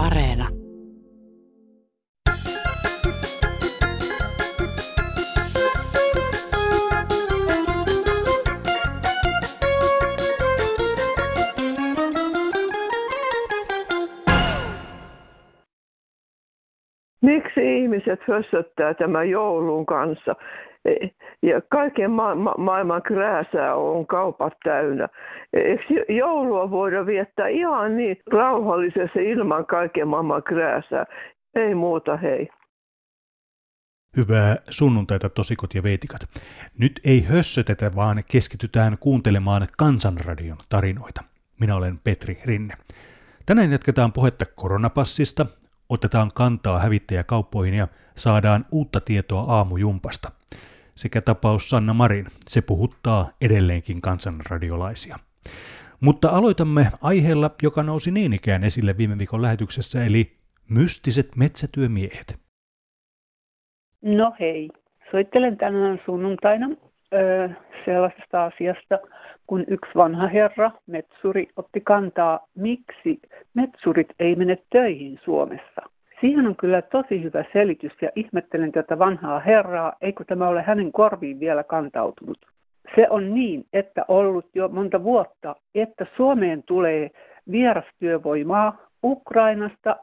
Areena. Miksi ihmiset hössöttää tämän joulun kanssa? E, ja kaiken ma- ma- maailman krääsää on kaupat täynnä. Eikö joulua voida viettää ihan niin rauhallisesti ilman kaiken maailman krääsää? Ei muuta, hei. Hyvää sunnuntaita tosikot ja veitikat. Nyt ei hössötetä, vaan keskitytään kuuntelemaan Kansanradion tarinoita. Minä olen Petri Rinne. Tänään jatketaan puhetta koronapassista, otetaan kantaa hävittäjäkauppoihin ja saadaan uutta tietoa aamujumpasta. Sekä tapaus Sanna Marin, se puhuttaa edelleenkin kansanradiolaisia. Mutta aloitamme aiheella, joka nousi niin ikään esille viime viikon lähetyksessä, eli mystiset metsätyömiehet. No hei, soittelen tänään sunnuntaina sellaisesta asiasta, kun yksi vanha herra, metsuri, otti kantaa, miksi metsurit ei mene töihin Suomessa. Siihen on kyllä tosi hyvä selitys ja ihmettelen tätä vanhaa herraa, eikö tämä ole hänen korviin vielä kantautunut. Se on niin, että ollut jo monta vuotta, että Suomeen tulee vierastyövoimaa Ukrainasta,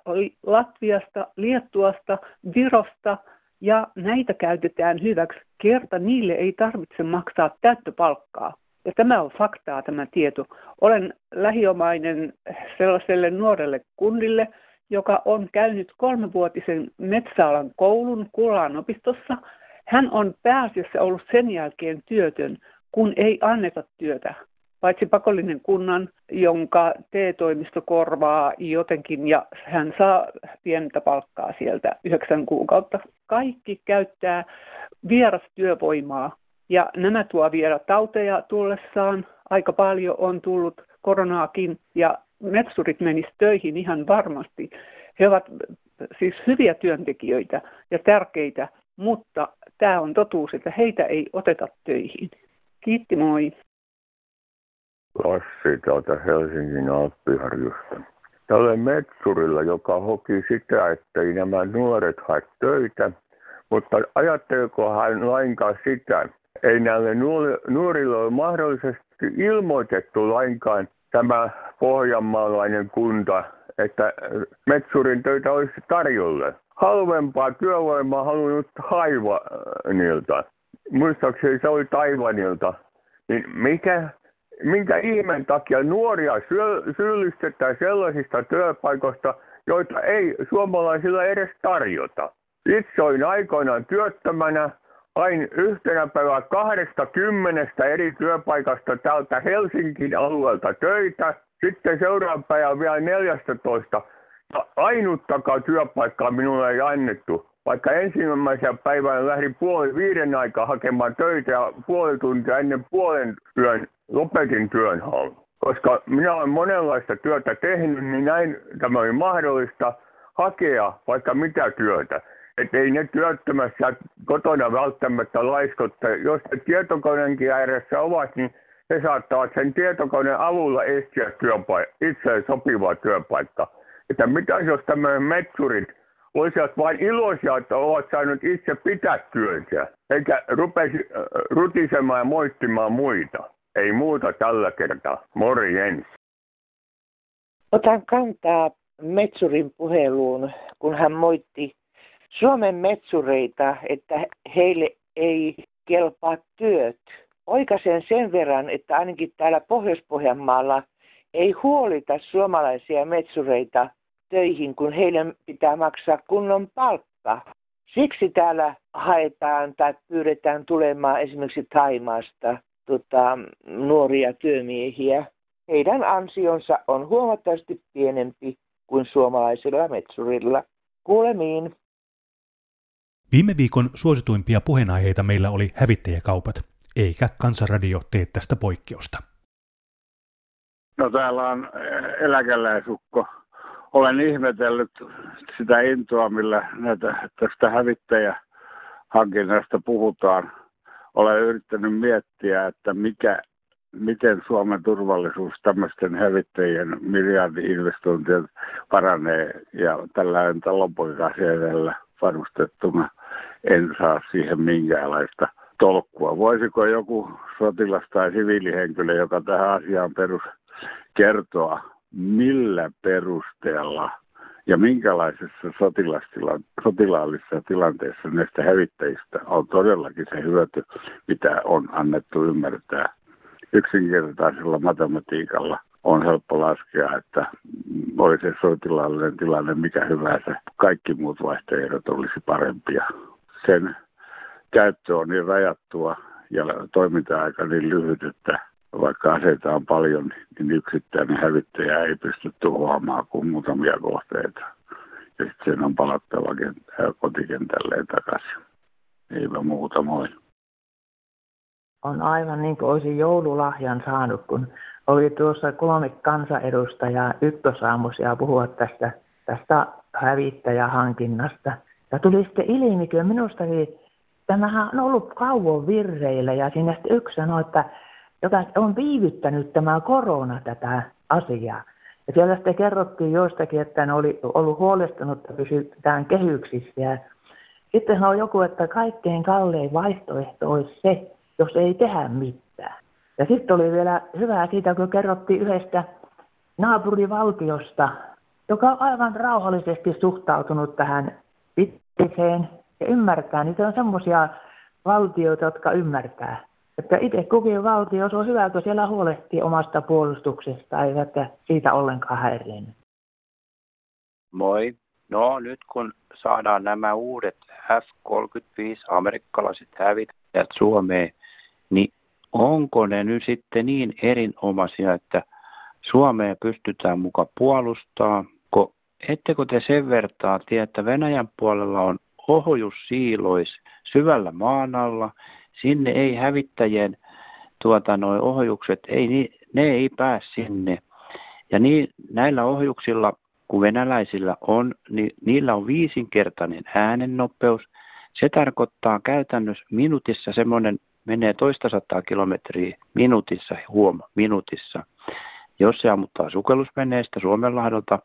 Latviasta, Liettuasta, Virosta ja näitä käytetään hyväksi. Kerta niille ei tarvitse maksaa täyttöpalkkaa. Ja tämä on faktaa tämä tieto. Olen lähiomainen sellaiselle nuorelle kunnille, joka on käynyt kolmevuotisen metsäalan koulun Kullaan opistossa. Hän on pääasiassa ollut sen jälkeen työtön, kun ei anneta työtä. Paitsi pakollinen kunnan, jonka TE-toimisto korvaa jotenkin ja hän saa pientä palkkaa sieltä yhdeksän kuukautta. Kaikki käyttää vierastyövoimaa ja nämä tuo vielä tauteja tullessaan. Aika paljon on tullut koronaakin ja metsurit menis töihin ihan varmasti. He ovat siis hyviä työntekijöitä ja tärkeitä, mutta tämä on totuus, että heitä ei oteta töihin. Kiitti, moi. Lassi täältä Helsingin Alppiharjusta. Tällä metsurilla, joka hoki sitä, että ei nämä nuoret hae töitä, mutta ajatteleko hän lainkaan sitä, ei näille nuorille ole mahdollisesti ilmoitettu lainkaan tämä pohjanmaalainen kunta, että metsurin töitä olisi tarjolle. Halvempaa työvoimaa halunnut Haivanilta. Muistaakseni se oli Taivanilta. Niin mikä, minkä ihmeen takia nuoria syyllistetään sellaisista työpaikoista, joita ei suomalaisilla edes tarjota. Itse olin aikoinaan työttömänä hain yhtenä päivänä kahdesta kymmenestä eri työpaikasta täältä Helsingin alueelta töitä. Sitten seuraavan päivän vielä 14. Ja ainuttakaan työpaikkaa minulle ei annettu. Vaikka ensimmäisen päivänä lähdin puoli viiden aikaa hakemaan töitä ja puoli tuntia ennen puolen työn lopetin työnhaun. Koska minä olen monenlaista työtä tehnyt, niin näin tämä oli mahdollista hakea vaikka mitä työtä että ei ne työttömässä kotona välttämättä laiskotte. Jos ne tietokoneenkin ääressä ovat, niin he saattavat sen tietokoneen avulla etsiä työpaik- itselleen sopivaa työpaikkaa. Että mitä jos tämmöinen metsurit olisivat vain iloisia, että ovat saaneet itse pitää työnsä, eikä rupesi äh, rutisemaan ja moittimaan muita. Ei muuta tällä kertaa. Morjens. Otan kantaa Metsurin puheluun, kun hän moitti Suomen metsureita, että heille ei kelpaa työt. Oikasen sen verran, että ainakin täällä Pohjois-Pohjanmaalla ei huolita suomalaisia metsureita töihin, kun heille pitää maksaa kunnon palkka. Siksi täällä haetaan tai pyydetään tulemaan esimerkiksi Taimaasta tota, nuoria työmiehiä. Heidän ansionsa on huomattavasti pienempi kuin suomalaisilla metsurilla. Kuulemiin. Viime viikon suosituimpia puheenaiheita meillä oli hävittäjäkaupat, eikä Kansanradio tee tästä poikkeusta. No täällä on eh, eläkeläisukko. Olen ihmetellyt sitä intoa, millä näitä, tästä hävittäjähankinnasta puhutaan. Olen yrittänyt miettiä, että mikä, miten Suomen turvallisuus tämmöisten hävittäjien miljardi-investointien paranee ja tällainen talonpoikasjärjellä varustettuna en saa siihen minkäänlaista tolkkua. Voisiko joku sotilas tai siviilihenkilö, joka tähän asiaan perus kertoa, millä perusteella ja minkälaisessa sotilaallisessa tilanteessa näistä hävittäjistä on todellakin se hyöty, mitä on annettu ymmärtää. Yksinkertaisella matematiikalla on helppo laskea, että oli se sotilaallinen tilanne mikä hyvänsä, kaikki muut vaihtoehdot olisi parempia. Sen käyttö on niin rajattua ja toiminta-aika niin lyhyt, että vaikka aseita on paljon, niin yksittäinen hävittäjä ei pysty tuhoamaan kuin muutamia kohteita. Ja sitten sen on palattava kotikentälleen takaisin. Eipä muuta moi. On aivan niin kuin olisin joululahjan saanut, kun oli tuossa kolme kansanedustajaa ykkösaamuisia puhua tästä, tästä hävittäjähankinnasta. Ja tuli sitten ilmi, kyllä minustakin tämähän on ollut kauan virreillä ja siinä yksi sanoi, että joka on viivyttänyt tämä korona tätä asiaa. Ja siellä sitten kerrottiin joistakin, että ne oli ollut huolestunut, että pysytään kehyksissä. Ja sitten on joku, että kaikkein kallein vaihtoehto olisi se, jos ei tehdä mitään. Ja sitten oli vielä hyvää siitä, kun kerrottiin yhdestä naapurivaltiosta, joka on aivan rauhallisesti suhtautunut tähän pitkäiseen ja ymmärtää. Niitä on semmoisia valtioita, jotka ymmärtää. Että itse kukin valtio, se on hyvä, kun siellä huolehtii omasta puolustuksesta, eikä siitä ollenkaan häirinyt. Moi. No nyt kun saadaan nämä uudet F-35 amerikkalaiset hävittäjät Suomeen, niin onko ne nyt sitten niin erinomaisia, että Suomeen pystytään muka puolustaa, kun ettekö te sen vertaa tiedä, että Venäjän puolella on ohjussiilois syvällä maan alla, sinne ei hävittäjien tuota, noi ohjukset, ei, ne ei pääse sinne. Ja niin, näillä ohjuksilla, kun venäläisillä on, niin niillä on viisinkertainen äänennopeus. Se tarkoittaa käytännössä minuutissa semmoinen menee toista sataa kilometriä minuutissa, huom, minuutissa. Jos se ammuttaa sukellusveneestä Suomenlahdolta,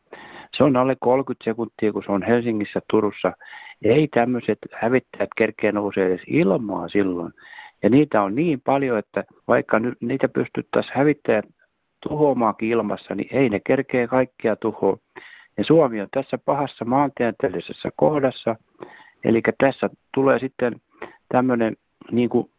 se on alle 30 sekuntia, kun se on Helsingissä, Turussa. Ei tämmöiset hävittäjät kerkeä nousee edes ilmaa silloin. Ja niitä on niin paljon, että vaikka nyt niitä pystyttäisiin hävittäjät tuhoamaakin ilmassa, niin ei ne kerkeä kaikkia tuhoa. Ja Suomi on tässä pahassa maantieteellisessä kohdassa, eli tässä tulee sitten tämmöinen niin kuin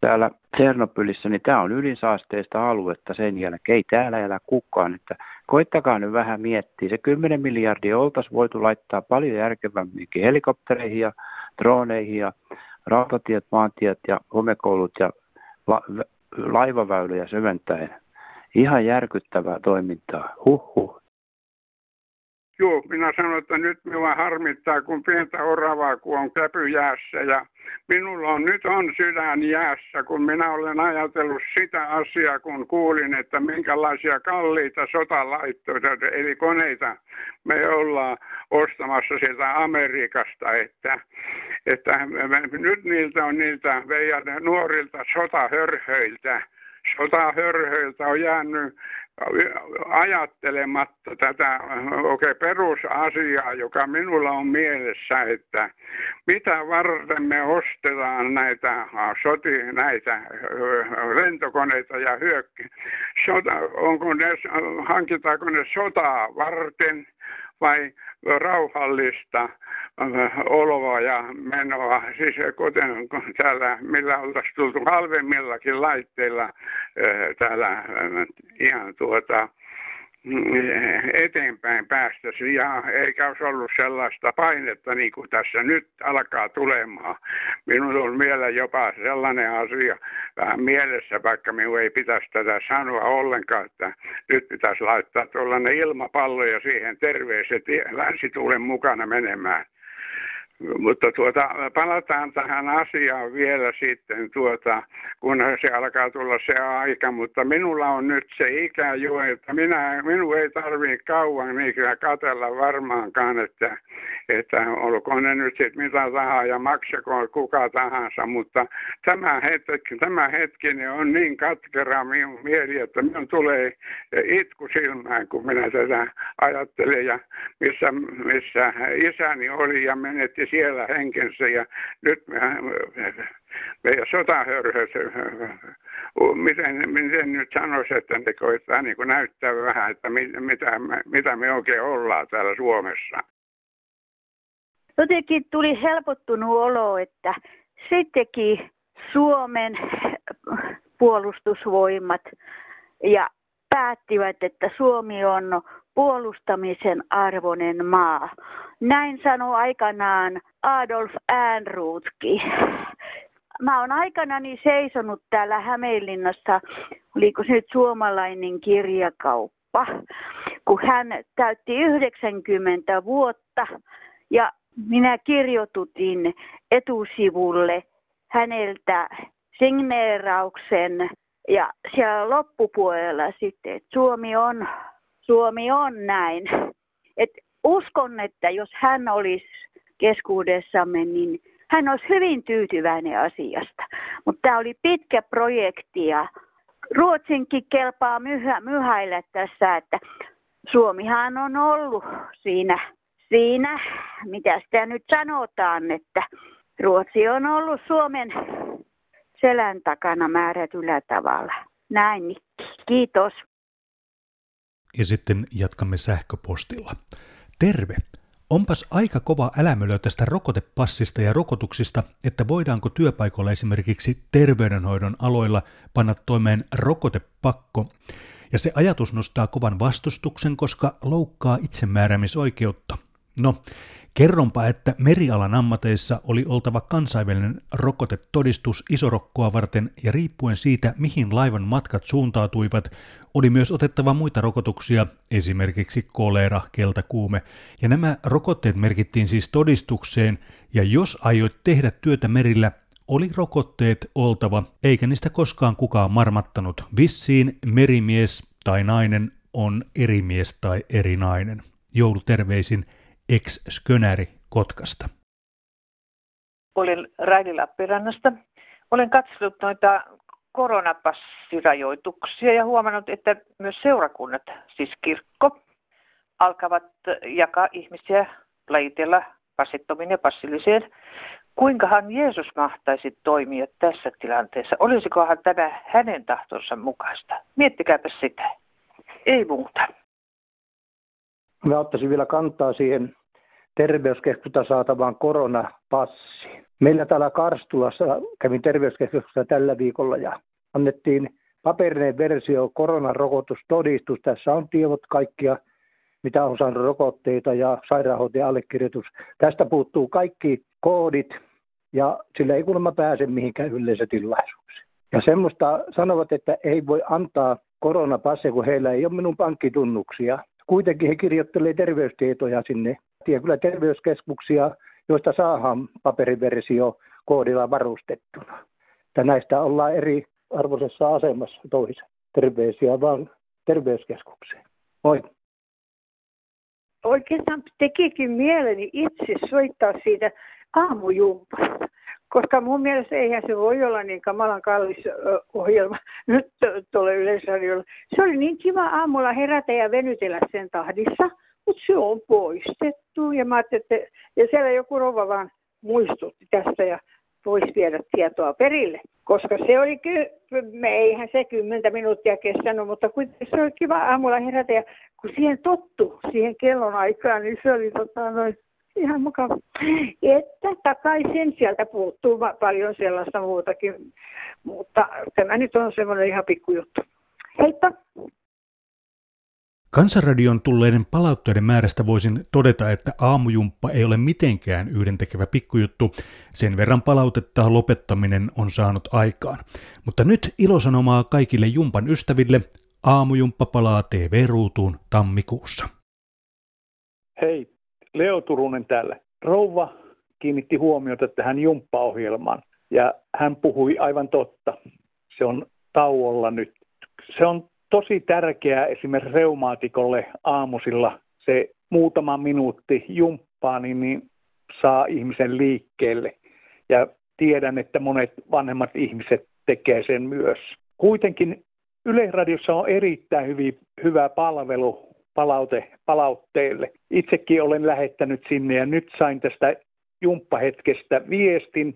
täällä Tsernobylissä, niin tämä on ylinsaasteista aluetta sen jälkeen. Ei täällä elä kukaan. Että koittakaa nyt vähän miettiä. Se 10 miljardia oltaisiin voitu laittaa paljon järkevämminkin helikoptereihin ja droneihin ja rautatiet, maantiet ja homekoulut ja la- laivaväyliä syventäen. Ihan järkyttävää toimintaa. Huhhuh. Joo, minä sanon, että nyt minua harmittaa, kun pientä oravaa, kun on käpy jäässä. Ja minulla on nyt on sydän jäässä, kun minä olen ajatellut sitä asiaa, kun kuulin, että minkälaisia kalliita sotalaittoja, eli koneita me ollaan ostamassa sieltä Amerikasta. Että, että nyt niiltä on niiltä nuorilta sotahörhöiltä sotahörhöiltä on jäänyt ajattelematta tätä oikein perusasiaa, joka minulla on mielessä, että mitä varten me ostetaan näitä, soti, näitä lentokoneita ja hyökki. Sota, onko ne, hankitaanko ne sotaa varten vai rauhallista oloa ja menoa, siis kuten täällä, millä oltaisiin tultu halvemmillakin laitteilla täällä ihan tuota, eteenpäin päästäisi ja eikä olisi ollut sellaista painetta niin kuin tässä nyt alkaa tulemaan. Minulla on vielä jopa sellainen asia vähän mielessä, vaikka minun ei pitäisi tätä sanoa ollenkaan, että nyt pitäisi laittaa tuollainen ilmapallo ja siihen terveiset länsituulen mukana menemään. Mutta tuota, palataan tähän asiaan vielä sitten, tuota, kun se alkaa tulla se aika, mutta minulla on nyt se ikä jo, että minä, minun ei tarvitse kauan niin katella varmaankaan, että, että olkoon ne nyt sitten mitä tahansa ja maksakoon kuka tahansa, mutta tämä hetki, tämä hetkinen on niin katkera minun mieli, että minun tulee itku silmään, kun minä tätä ajattelen ja missä, missä isäni oli ja menetti siellä henkensä ja nyt me, meidän sotahörhöt, miten, miten nyt sanoisi, että ne koittaa niin kuin näyttää vähän, että mitä, mitä me oikein ollaan täällä Suomessa. Jotenkin tuli helpottunut olo, että sittenkin Suomen puolustusvoimat ja päättivät, että Suomi on puolustamisen arvoinen maa. Näin sanoi aikanaan Adolf Ehrnrootkin. Mä oon aikanani seisonut täällä Hämeenlinnassa, oliko se nyt suomalainen kirjakauppa, kun hän täytti 90 vuotta ja minä kirjoitutin etusivulle häneltä signeerauksen ja siellä loppupuolella sitten, että Suomi on, Suomi on näin. Et uskon, että jos hän olisi keskuudessamme, niin hän olisi hyvin tyytyväinen asiasta. Mutta tämä oli pitkä projekti ja Ruotsinkin kelpaa myhä, myhäillä tässä, että Suomihan on ollut siinä, siinä, mitä sitä nyt sanotaan, että Ruotsi on ollut Suomen selän takana määrätyllä tavalla. Näin, kiitos. Ja sitten jatkamme sähköpostilla. Terve! Onpas aika kova älämölö tästä rokotepassista ja rokotuksista, että voidaanko työpaikoilla esimerkiksi terveydenhoidon aloilla panna toimeen rokotepakko. Ja se ajatus nostaa kovan vastustuksen, koska loukkaa itsemääräämisoikeutta. No, Kerronpa, että merialan ammateissa oli oltava kansainvälinen rokotetodistus isorokkoa varten ja riippuen siitä, mihin laivan matkat suuntautuivat, oli myös otettava muita rokotuksia, esimerkiksi kolera, keltakuume, ja nämä rokotteet merkittiin siis todistukseen, ja jos aioit tehdä työtä merillä, oli rokotteet oltava, eikä niistä koskaan kukaan marmattanut. Vissiin merimies tai nainen on eri mies tai eri nainen. Jouluterveisin ex-skönäri Kotkasta. Olen Raili Lappirannasta. Olen katsonut noita koronapassirajoituksia ja huomannut, että myös seurakunnat, siis kirkko, alkavat jakaa ihmisiä lajitella passittomiin ja passilliseen. Kuinkahan Jeesus mahtaisi toimia tässä tilanteessa? Olisikohan tämä hänen tahtonsa mukaista? Miettikääpä sitä. Ei muuta. Mä ottaisin vielä kantaa siihen terveyskeskusta saatavaan koronapassiin. Meillä täällä Karstulassa kävin terveyskeskuksessa tällä viikolla ja annettiin paperinen versio koronarokotustodistus. Tässä on tiedot kaikkia, mitä on saanut rokotteita ja sairaanhoitajan allekirjoitus. Tästä puuttuu kaikki koodit ja sillä ei kuulemma pääse mihinkään yleisötilaisuuksiin. Ja semmoista sanovat, että ei voi antaa koronapassia, kun heillä ei ole minun pankkitunnuksia kuitenkin he kirjoittelee terveystietoja sinne. Tiedän kyllä terveyskeskuksia, joista saadaan paperiversio koodilla varustettuna. Ja näistä ollaan eri arvoisessa asemassa toisen. Terveisiä vaan terveyskeskukseen. Moi. Oikeastaan tekikin mieleni itse soittaa siitä aamujumpasta koska mun mielestä eihän se voi olla niin kamalan kallis ohjelma nyt tuolla Yleisradiolla. Se oli niin kiva aamulla herätä ja venytellä sen tahdissa, mutta se on poistettu. Ja, mä että, ja siellä joku rouva vaan muistutti tästä ja voisi viedä tietoa perille. Koska se oli, me eihän se kymmentä minuuttia kestänyt, mutta kuitenkin se oli kiva aamulla herätä ja kun siihen tottu, siihen kellon aikaan, niin se oli tota, noin ihan mukava. Että takaisin, sieltä puuttuu paljon sellaista muutakin, mutta tämä nyt on semmoinen ihan pikkujuttu. Heippa! Kansanradion tulleiden palautteiden määrästä voisin todeta, että aamujumppa ei ole mitenkään yhdentekevä pikkujuttu. Sen verran palautetta lopettaminen on saanut aikaan. Mutta nyt ilosanomaa kaikille jumpan ystäville. Aamujumppa palaa TV-ruutuun tammikuussa. Hei, Leo Turunen täällä. Rouva kiinnitti huomiota tähän jumppaohjelmaan ja hän puhui aivan totta. Se on tauolla nyt. Se on tosi tärkeää esimerkiksi reumaatikolle aamusilla se muutama minuutti jumppaa, niin, niin saa ihmisen liikkeelle. Ja tiedän, että monet vanhemmat ihmiset tekee sen myös. Kuitenkin Yleisradiossa on erittäin hyvin, hyvä palvelu palaute, palautteelle. Itsekin olen lähettänyt sinne ja nyt sain tästä jumppahetkestä viestin,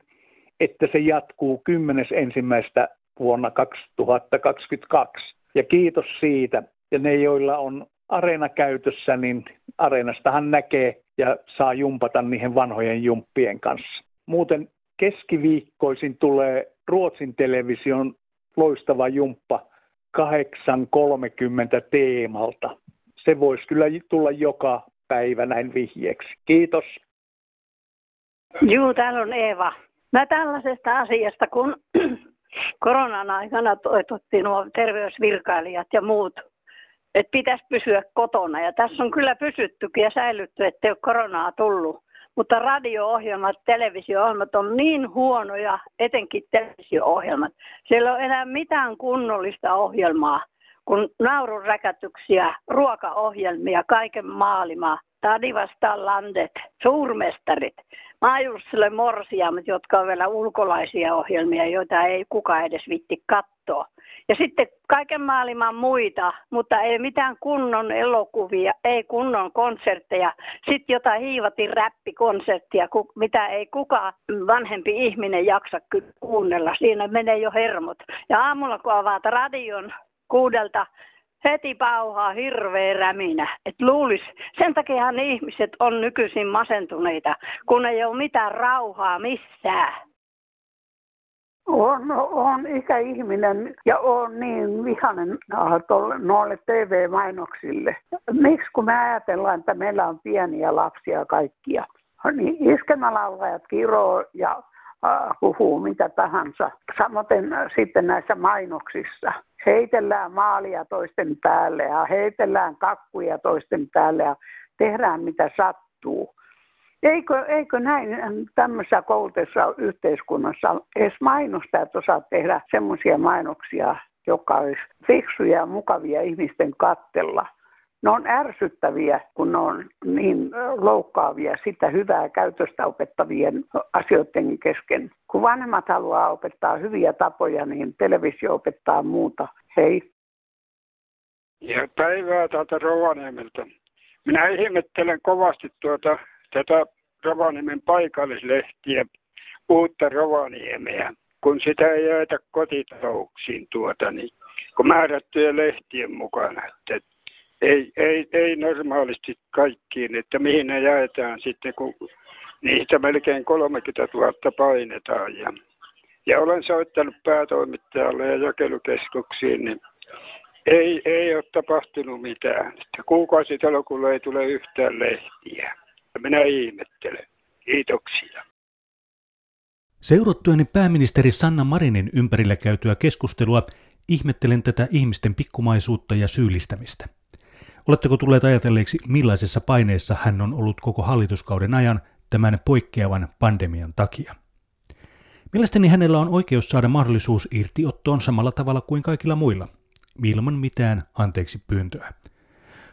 että se jatkuu 10. ensimmäistä vuonna 2022. Ja kiitos siitä. Ja ne, joilla on areena käytössä, niin areenastahan näkee ja saa jumpata niihin vanhojen jumppien kanssa. Muuten keskiviikkoisin tulee Ruotsin television loistava jumppa 8.30 teemalta. Se voisi kyllä tulla joka päivä näin vihjeeksi. Kiitos. Joo, täällä on Eeva. Mä tällaisesta asiasta, kun koronan aikana toitottiin nuo terveysvirkailijat ja muut, että pitäisi pysyä kotona. Ja tässä on kyllä pysyttykin ja säilytty, ettei ole koronaa tullut. Mutta radio-ohjelmat, televisio-ohjelmat on niin huonoja, etenkin televisio-ohjelmat. Siellä on enää mitään kunnollista ohjelmaa, kun naurunräkätyksiä, ruokaohjelmia, kaiken maailmaa. Tadi vastaan landet, suurmestarit, maajussille morsiamat, jotka on vielä ulkolaisia ohjelmia, joita ei kukaan edes vitti katsoa. Ja sitten kaiken maailman muita, mutta ei mitään kunnon elokuvia, ei kunnon konsertteja. Sitten jotain hiivatin räppikonserttia, mitä ei kukaan vanhempi ihminen jaksa kuunnella. Siinä menee jo hermot. Ja aamulla kun avaat radion kuudelta, heti pauhaa hirveä räminä. Et luulis, sen takiahan ihmiset on nykyisin masentuneita, kun ei ole mitään rauhaa missään. On, on ikäihminen ja on niin vihanen äh, noille TV-mainoksille. Miksi kun me ajatellaan, että meillä on pieniä lapsia kaikkia, niin iskelmälaulajat kiroo ja äh, puhuu mitä tahansa. Samoin äh, sitten näissä mainoksissa. Heitellään maalia toisten päälle ja heitellään kakkuja toisten päälle ja tehdään mitä sattuu. Eikö, eikö näin tämmöisessä koulutussa yhteiskunnassa edes mainostajat osaa tehdä semmoisia mainoksia, joka olisi fiksuja ja mukavia ihmisten kattella. Ne on ärsyttäviä, kun ne on niin loukkaavia sitä hyvää käytöstä opettavien asioiden kesken. Kun vanhemmat haluaa opettaa hyviä tapoja, niin televisio opettaa muuta. Hei. Ja päivää täältä Rovaniemeltä. Minä ihmettelen kovasti tuota tätä Rovaniemen paikallislehtiä, uutta Rovaniemeä, kun sitä ei jaeta kotitalouksiin tuota, niin, kun määrättyjen lehtien mukana. Että ei, ei, ei normaalisti kaikkiin, että mihin ne jaetaan sitten, kun niistä melkein 30 000 painetaan. Ja, ja olen soittanut päätoimittajalle ja jakelukeskuksiin, niin ei, ei ole tapahtunut mitään. Että kuukausitolokulla ei tule yhtään lehtiä. Minä ihmettelen. Kiitoksia. Seurattuani pääministeri Sanna Marinin ympärillä käytyä keskustelua ihmettelen tätä ihmisten pikkumaisuutta ja syyllistämistä. Oletteko tulleet ajatelleeksi, millaisessa paineessa hän on ollut koko hallituskauden ajan tämän poikkeavan pandemian takia? Mielestäni hänellä on oikeus saada mahdollisuus irtiottoon samalla tavalla kuin kaikilla muilla, ilman mitään anteeksi pyyntöä.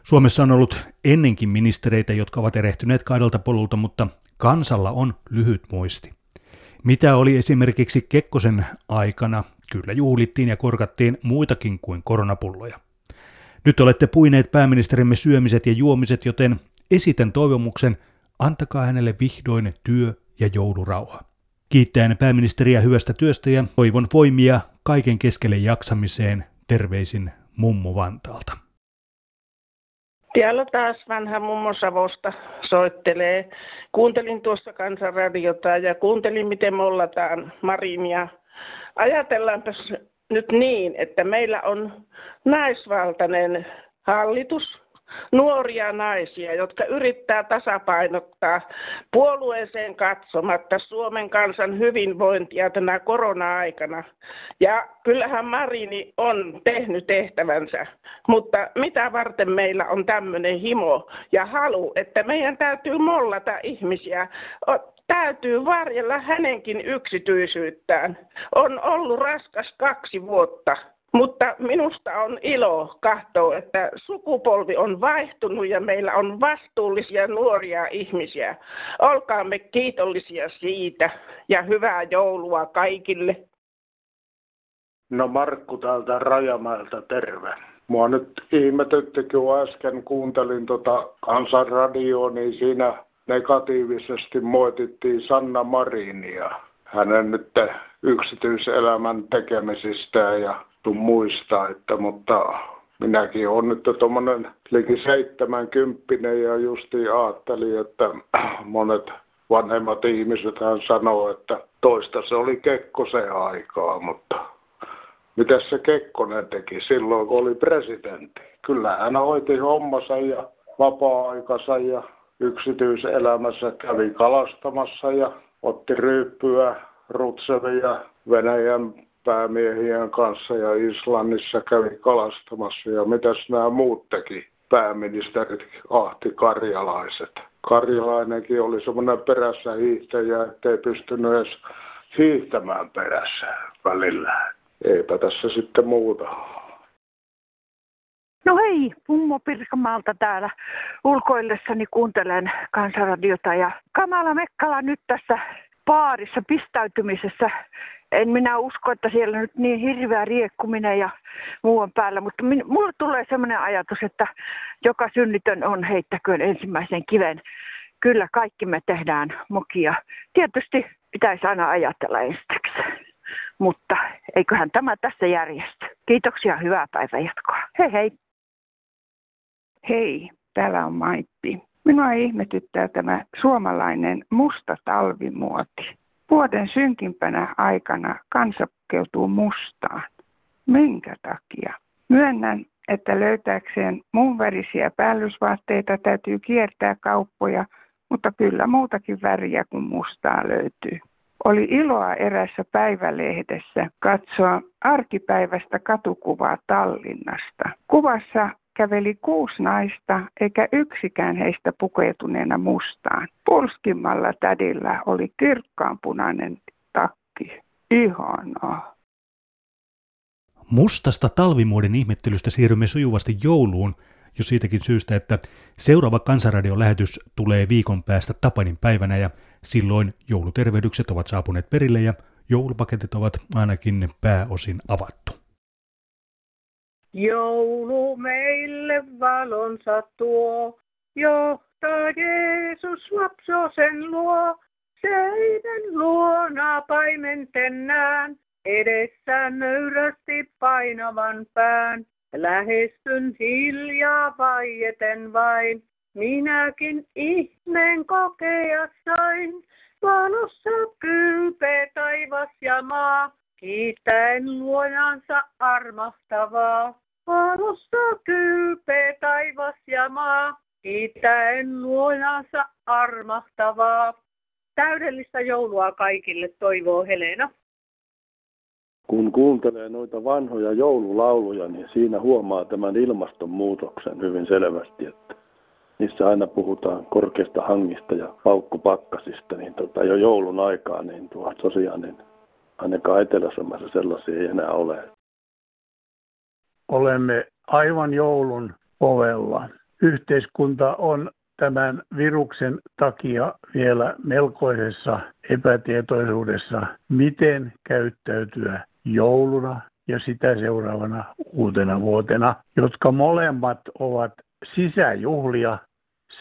Suomessa on ollut ennenkin ministereitä, jotka ovat erehtyneet kaidalta polulta, mutta kansalla on lyhyt muisti. Mitä oli esimerkiksi Kekkosen aikana, kyllä juhlittiin ja korkattiin muitakin kuin koronapulloja. Nyt olette puineet pääministerimme syömiset ja juomiset, joten esitän toivomuksen, antakaa hänelle vihdoin työ- ja joulurauha. Kiittäen pääministeriä hyvästä työstä ja toivon voimia kaiken keskelle jaksamiseen. Terveisin Mummo Vantaalta. Täällä taas vanha mummo Savosta soittelee. Kuuntelin tuossa kansanradiota ja kuuntelin, miten mollataan Marinia. Ajatellaanpa nyt niin, että meillä on naisvaltainen hallitus, nuoria naisia, jotka yrittää tasapainottaa puolueeseen katsomatta Suomen kansan hyvinvointia tänä korona-aikana. Ja kyllähän Marini on tehnyt tehtävänsä, mutta mitä varten meillä on tämmöinen himo ja halu, että meidän täytyy mollata ihmisiä täytyy varjella hänenkin yksityisyyttään. On ollut raskas kaksi vuotta. Mutta minusta on ilo katsoa, että sukupolvi on vaihtunut ja meillä on vastuullisia nuoria ihmisiä. Olkaamme kiitollisia siitä ja hyvää joulua kaikille. No Markku täältä Rajamäeltä, terve. Mua nyt ihmetytti, kun äsken kuuntelin tota kansanradioa, niin siinä negatiivisesti moitittiin Sanna Marinia hänen nyt yksityiselämän tekemisistään ja muistaa, että mutta minäkin olen nyt tuommoinen liki 70 ja justi ajattelin, että monet vanhemmat ihmiset hän sanoo, että toista se oli Kekkosen aikaa, mutta mitä se Kekkonen teki silloin, kun oli presidentti? Kyllä hän hoiti hommansa ja vapaa-aikansa ja yksityiselämässä kävi kalastamassa ja otti ryyppyä Rutsevi ja Venäjän päämiehien kanssa ja Islannissa kävi kalastamassa ja mitäs nämä muut teki pääministerit Ahti Karjalaiset. Karjalainenkin oli semmoinen perässä hiihtäjä, ettei pystynyt edes hiihtämään perässä välillä. Eipä tässä sitten muuta. No hei, mummo Pirkamaalta täällä ulkoillessani kuuntelen kansanradiota ja Kamala Mekkala nyt tässä paarissa pistäytymisessä. En minä usko, että siellä nyt niin hirveä riekkuminen ja muu on päällä, mutta min, mulle tulee sellainen ajatus, että joka synnitön on heittäköön ensimmäisen kiven. Kyllä kaikki me tehdään mokia. Tietysti pitäisi aina ajatella ensiksi, mutta eiköhän tämä tässä järjesty. Kiitoksia, hyvää päivän jatkoa. Hei hei. Hei, täällä on Maitti. Minua ihmetyttää tämä suomalainen musta talvimuoti. Vuoden synkimpänä aikana kansa pukeutuu mustaan. Minkä takia? Myönnän, että löytääkseen muun värisiä päällysvaatteita täytyy kiertää kauppoja, mutta kyllä muutakin väriä kuin mustaa löytyy. Oli iloa erässä päivälehdessä katsoa arkipäivästä katukuvaa Tallinnasta. Kuvassa käveli kuusi naista, eikä yksikään heistä pukeutuneena mustaan. Pulskimmalla tädillä oli kirkkaanpunainen takki. Ihanaa. Mustasta talvimuodin ihmettelystä siirrymme sujuvasti jouluun, jo siitäkin syystä, että seuraava Kansanradion lähetys tulee viikon päästä Tapanin päivänä ja silloin joulutervehdykset ovat saapuneet perille ja joulupaketit ovat ainakin pääosin avattu. Joulu meille valonsa tuo, johtaa Jeesus lapsosen luo. Seiden luona paimentennään, edessään nöyrästi painavan pään. Lähestyn hiljaa vaieten vain, minäkin ihmeen kokea sain. Valossa kylpee taivas ja maa, kiittäen luojansa armahtavaa. Valossa kylpee taivas ja maa, kiittäen luojansa armahtavaa. Täydellistä joulua kaikille, toivoo Helena. Kun kuuntelee noita vanhoja joululauluja, niin siinä huomaa tämän ilmastonmuutoksen hyvin selvästi, että niissä aina puhutaan korkeasta hangista ja paukkupakkasista, niin tota, jo joulun aikaa, niin tuo tosiaan niin ainakaan Etelä-Suomessa sellaisia ei enää ole. Olemme aivan joulun ovella. Yhteiskunta on tämän viruksen takia vielä melkoisessa epätietoisuudessa, miten käyttäytyä jouluna ja sitä seuraavana uutena vuotena, jotka molemmat ovat sisäjuhlia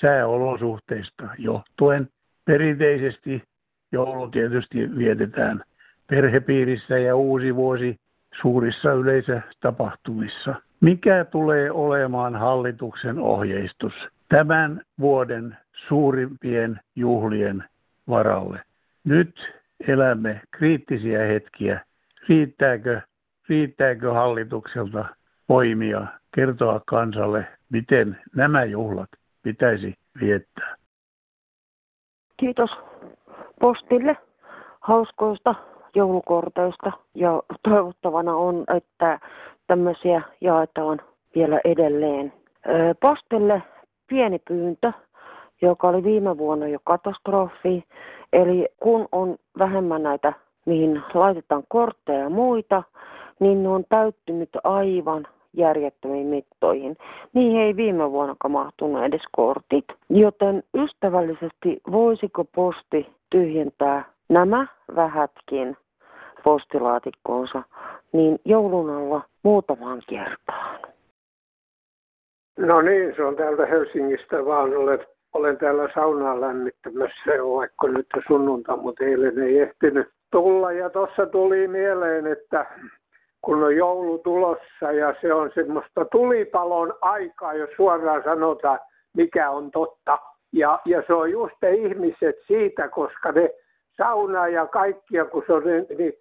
sääolosuhteista johtuen. Perinteisesti joulu tietysti vietetään perhepiirissä ja uusi vuosi suurissa yleisötapahtumissa. Mikä tulee olemaan hallituksen ohjeistus tämän vuoden suurimpien juhlien varalle? Nyt elämme kriittisiä hetkiä. Riittääkö, riittääkö hallitukselta voimia kertoa kansalle, miten nämä juhlat pitäisi viettää? Kiitos postille hauskoista joulukorteista ja toivottavana on, että tämmöisiä jaetaan vielä edelleen. Postille pieni pyyntö, joka oli viime vuonna jo katastrofi, Eli kun on vähemmän näitä, mihin laitetaan kortteja ja muita, niin ne on täyttynyt aivan järjettömiin mittoihin. Niihin ei viime vuonna mahtunut edes kortit. Joten ystävällisesti voisiko posti tyhjentää nämä vähätkin postilaatikkoonsa niin joulun alla muutamaan kertaan. No niin, se on täältä Helsingistä vaan. Olen, olen täällä saunaa lämmittämässä vaikka nyt sunnunta, mutta eilen ei ehtinyt tulla. Ja tuossa tuli mieleen, että kun on joulu tulossa ja se on semmoista tulipalon aikaa, jos suoraan sanotaan, mikä on totta. Ja, ja se on just ne ihmiset siitä, koska ne saunaa ja kaikkia, kun se on, niin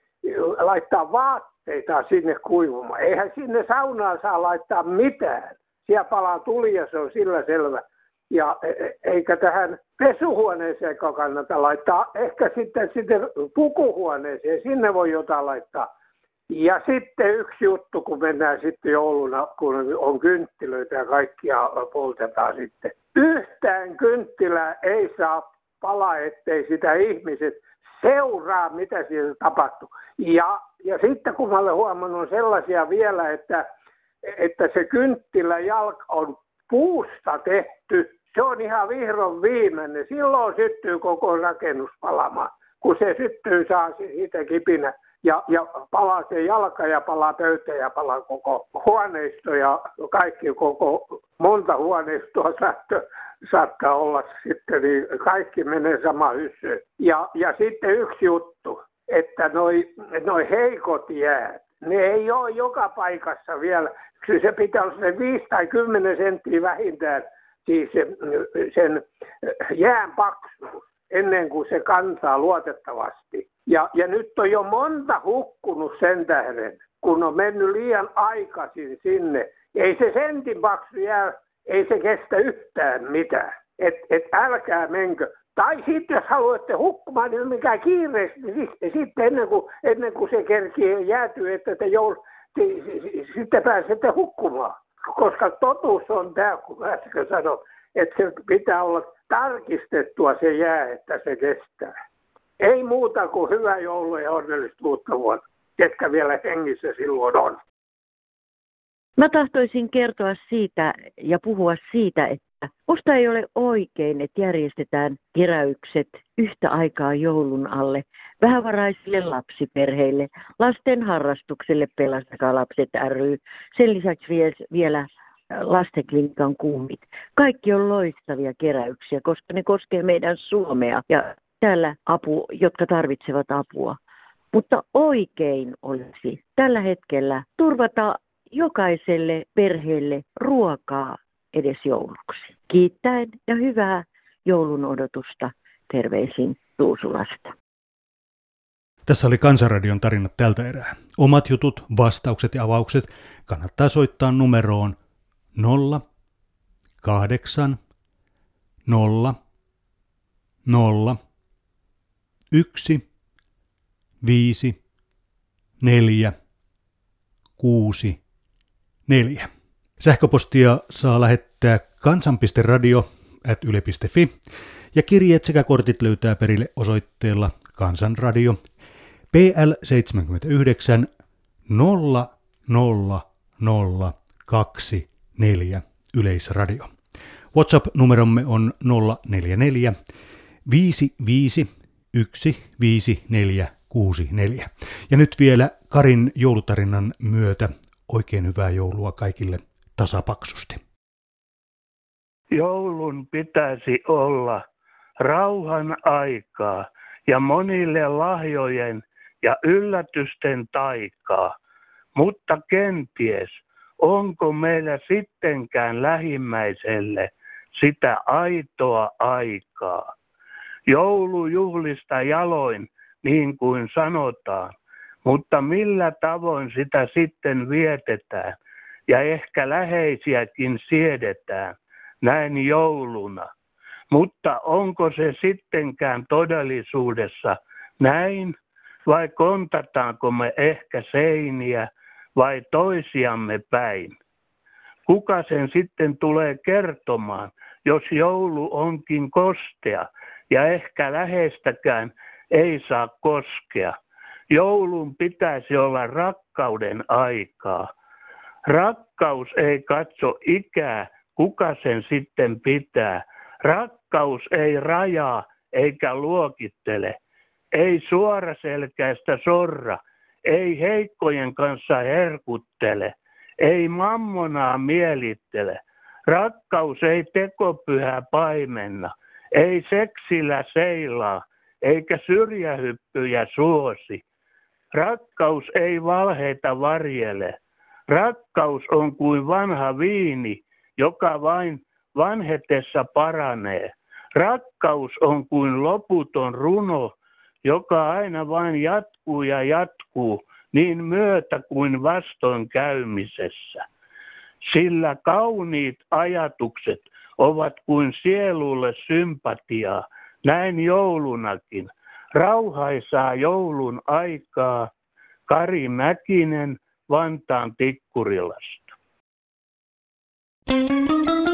laittaa vaatteita sinne kuivumaan. Eihän sinne saunaan saa laittaa mitään. Siellä palaa tuli ja se on sillä selvä. Ja e, e, eikä tähän pesuhuoneeseen kannata laittaa, ehkä sitten, sitten pukuhuoneeseen, sinne voi jotain laittaa. Ja sitten yksi juttu, kun mennään sitten jouluna, kun on kynttilöitä ja kaikkia poltetaan sitten. Yhtään kynttilää ei saa palaa, ettei sitä ihmiset seuraa, mitä siellä tapahtuu. Ja, ja sitten kun mä olen huomannut sellaisia vielä, että, että se kynttilä jalka on puusta tehty, se on ihan vihron viimeinen. Silloin syttyy koko rakennus palamaan, kun se syttyy saa siitä kipinä ja, ja palaa se jalka ja palaa pöytä ja palaa koko huoneisto ja kaikki koko monta huoneistoa saattaa, saattaa olla sitten, niin kaikki menee sama hyssyyn. Ja, ja sitten yksi juttu, että noi, noi heikot jäät, ne ei ole joka paikassa vielä. Se pitää olla se 5 tai 10 senttiä vähintään, siis sen jään paksuus, ennen kuin se kantaa luotettavasti. Ja, ja nyt on jo monta hukkunut sen tähden, kun on mennyt liian aikaisin sinne. Ei se sentin paksu jää, ei se kestä yhtään mitään. Et, et älkää menkö. Tai sitten jos haluatte hukkumaan, niin mikä kiireesti, niin sitten ennen kuin, ennen kuin se kerkii jäätyy, että te joul, sitten pääsette hukkumaan. Koska totuus on tämä, kun äsken sanoin, että se pitää olla tarkistettua se jää, että se kestää. Ei muuta kuin hyvää joulua ja onnellista uutta vuotta, ketkä vielä hengissä silloin on. Mä tahtoisin kertoa siitä ja puhua siitä, että musta ei ole oikein, että järjestetään keräykset yhtä aikaa joulun alle vähävaraisille lapsiperheille, lasten harrastukselle Pelastakaa lapset ry, sen lisäksi vielä lastenklinikan kuumit. Kaikki on loistavia keräyksiä, koska ne koskee meidän Suomea ja täällä apu, jotka tarvitsevat apua. Mutta oikein olisi tällä hetkellä turvata jokaiselle perheelle ruokaa edes jouluksi. Kiittäen ja hyvää joulun odotusta. Terveisin Tuusulasta. Tässä oli Kansanradion tarinat tältä erää. Omat jutut, vastaukset ja avaukset kannattaa soittaa numeroon 0 8 0 0 1, 5, 4, 6, 4. Sähköpostia saa lähettää kansan.radio at yle.fi ja kirjeet sekä kortit löytää perille osoitteella Kansanradio PL 79 00024 Yleisradio. WhatsApp-numeromme on 044 55 15464. Ja nyt vielä Karin joulutarinan myötä oikein hyvää joulua kaikille tasapaksusti. Joulun pitäisi olla rauhan aikaa ja monille lahjojen ja yllätysten taikaa, mutta kenties onko meillä sittenkään lähimmäiselle sitä aitoa aikaa? Joulujuhlista jaloin, niin kuin sanotaan. Mutta millä tavoin sitä sitten vietetään ja ehkä läheisiäkin siedetään näin jouluna. Mutta onko se sittenkään todellisuudessa näin vai kontataanko me ehkä seiniä vai toisiamme päin? Kuka sen sitten tulee kertomaan, jos joulu onkin kostea ja ehkä lähestäkään ei saa koskea. Joulun pitäisi olla rakkauden aikaa. Rakkaus ei katso ikää, kuka sen sitten pitää. Rakkaus ei rajaa eikä luokittele. Ei suoraselkäistä sorra, ei heikkojen kanssa herkuttele, ei mammonaa mielittele. Rakkaus ei tekopyhä paimenna, ei seksillä seilaa, eikä syrjähyppyjä suosi. Rakkaus ei valheita varjele. Rakkaus on kuin vanha viini, joka vain vanhetessa paranee. Rakkaus on kuin loputon runo, joka aina vain jatkuu ja jatkuu niin myötä kuin vastoin käymisessä. Sillä kauniit ajatukset ovat kuin sielulle sympatiaa, näin joulunakin. Rauhaisaa joulun aikaa, Kari Mäkinen Vantaan Tikkurilasta. Thank you.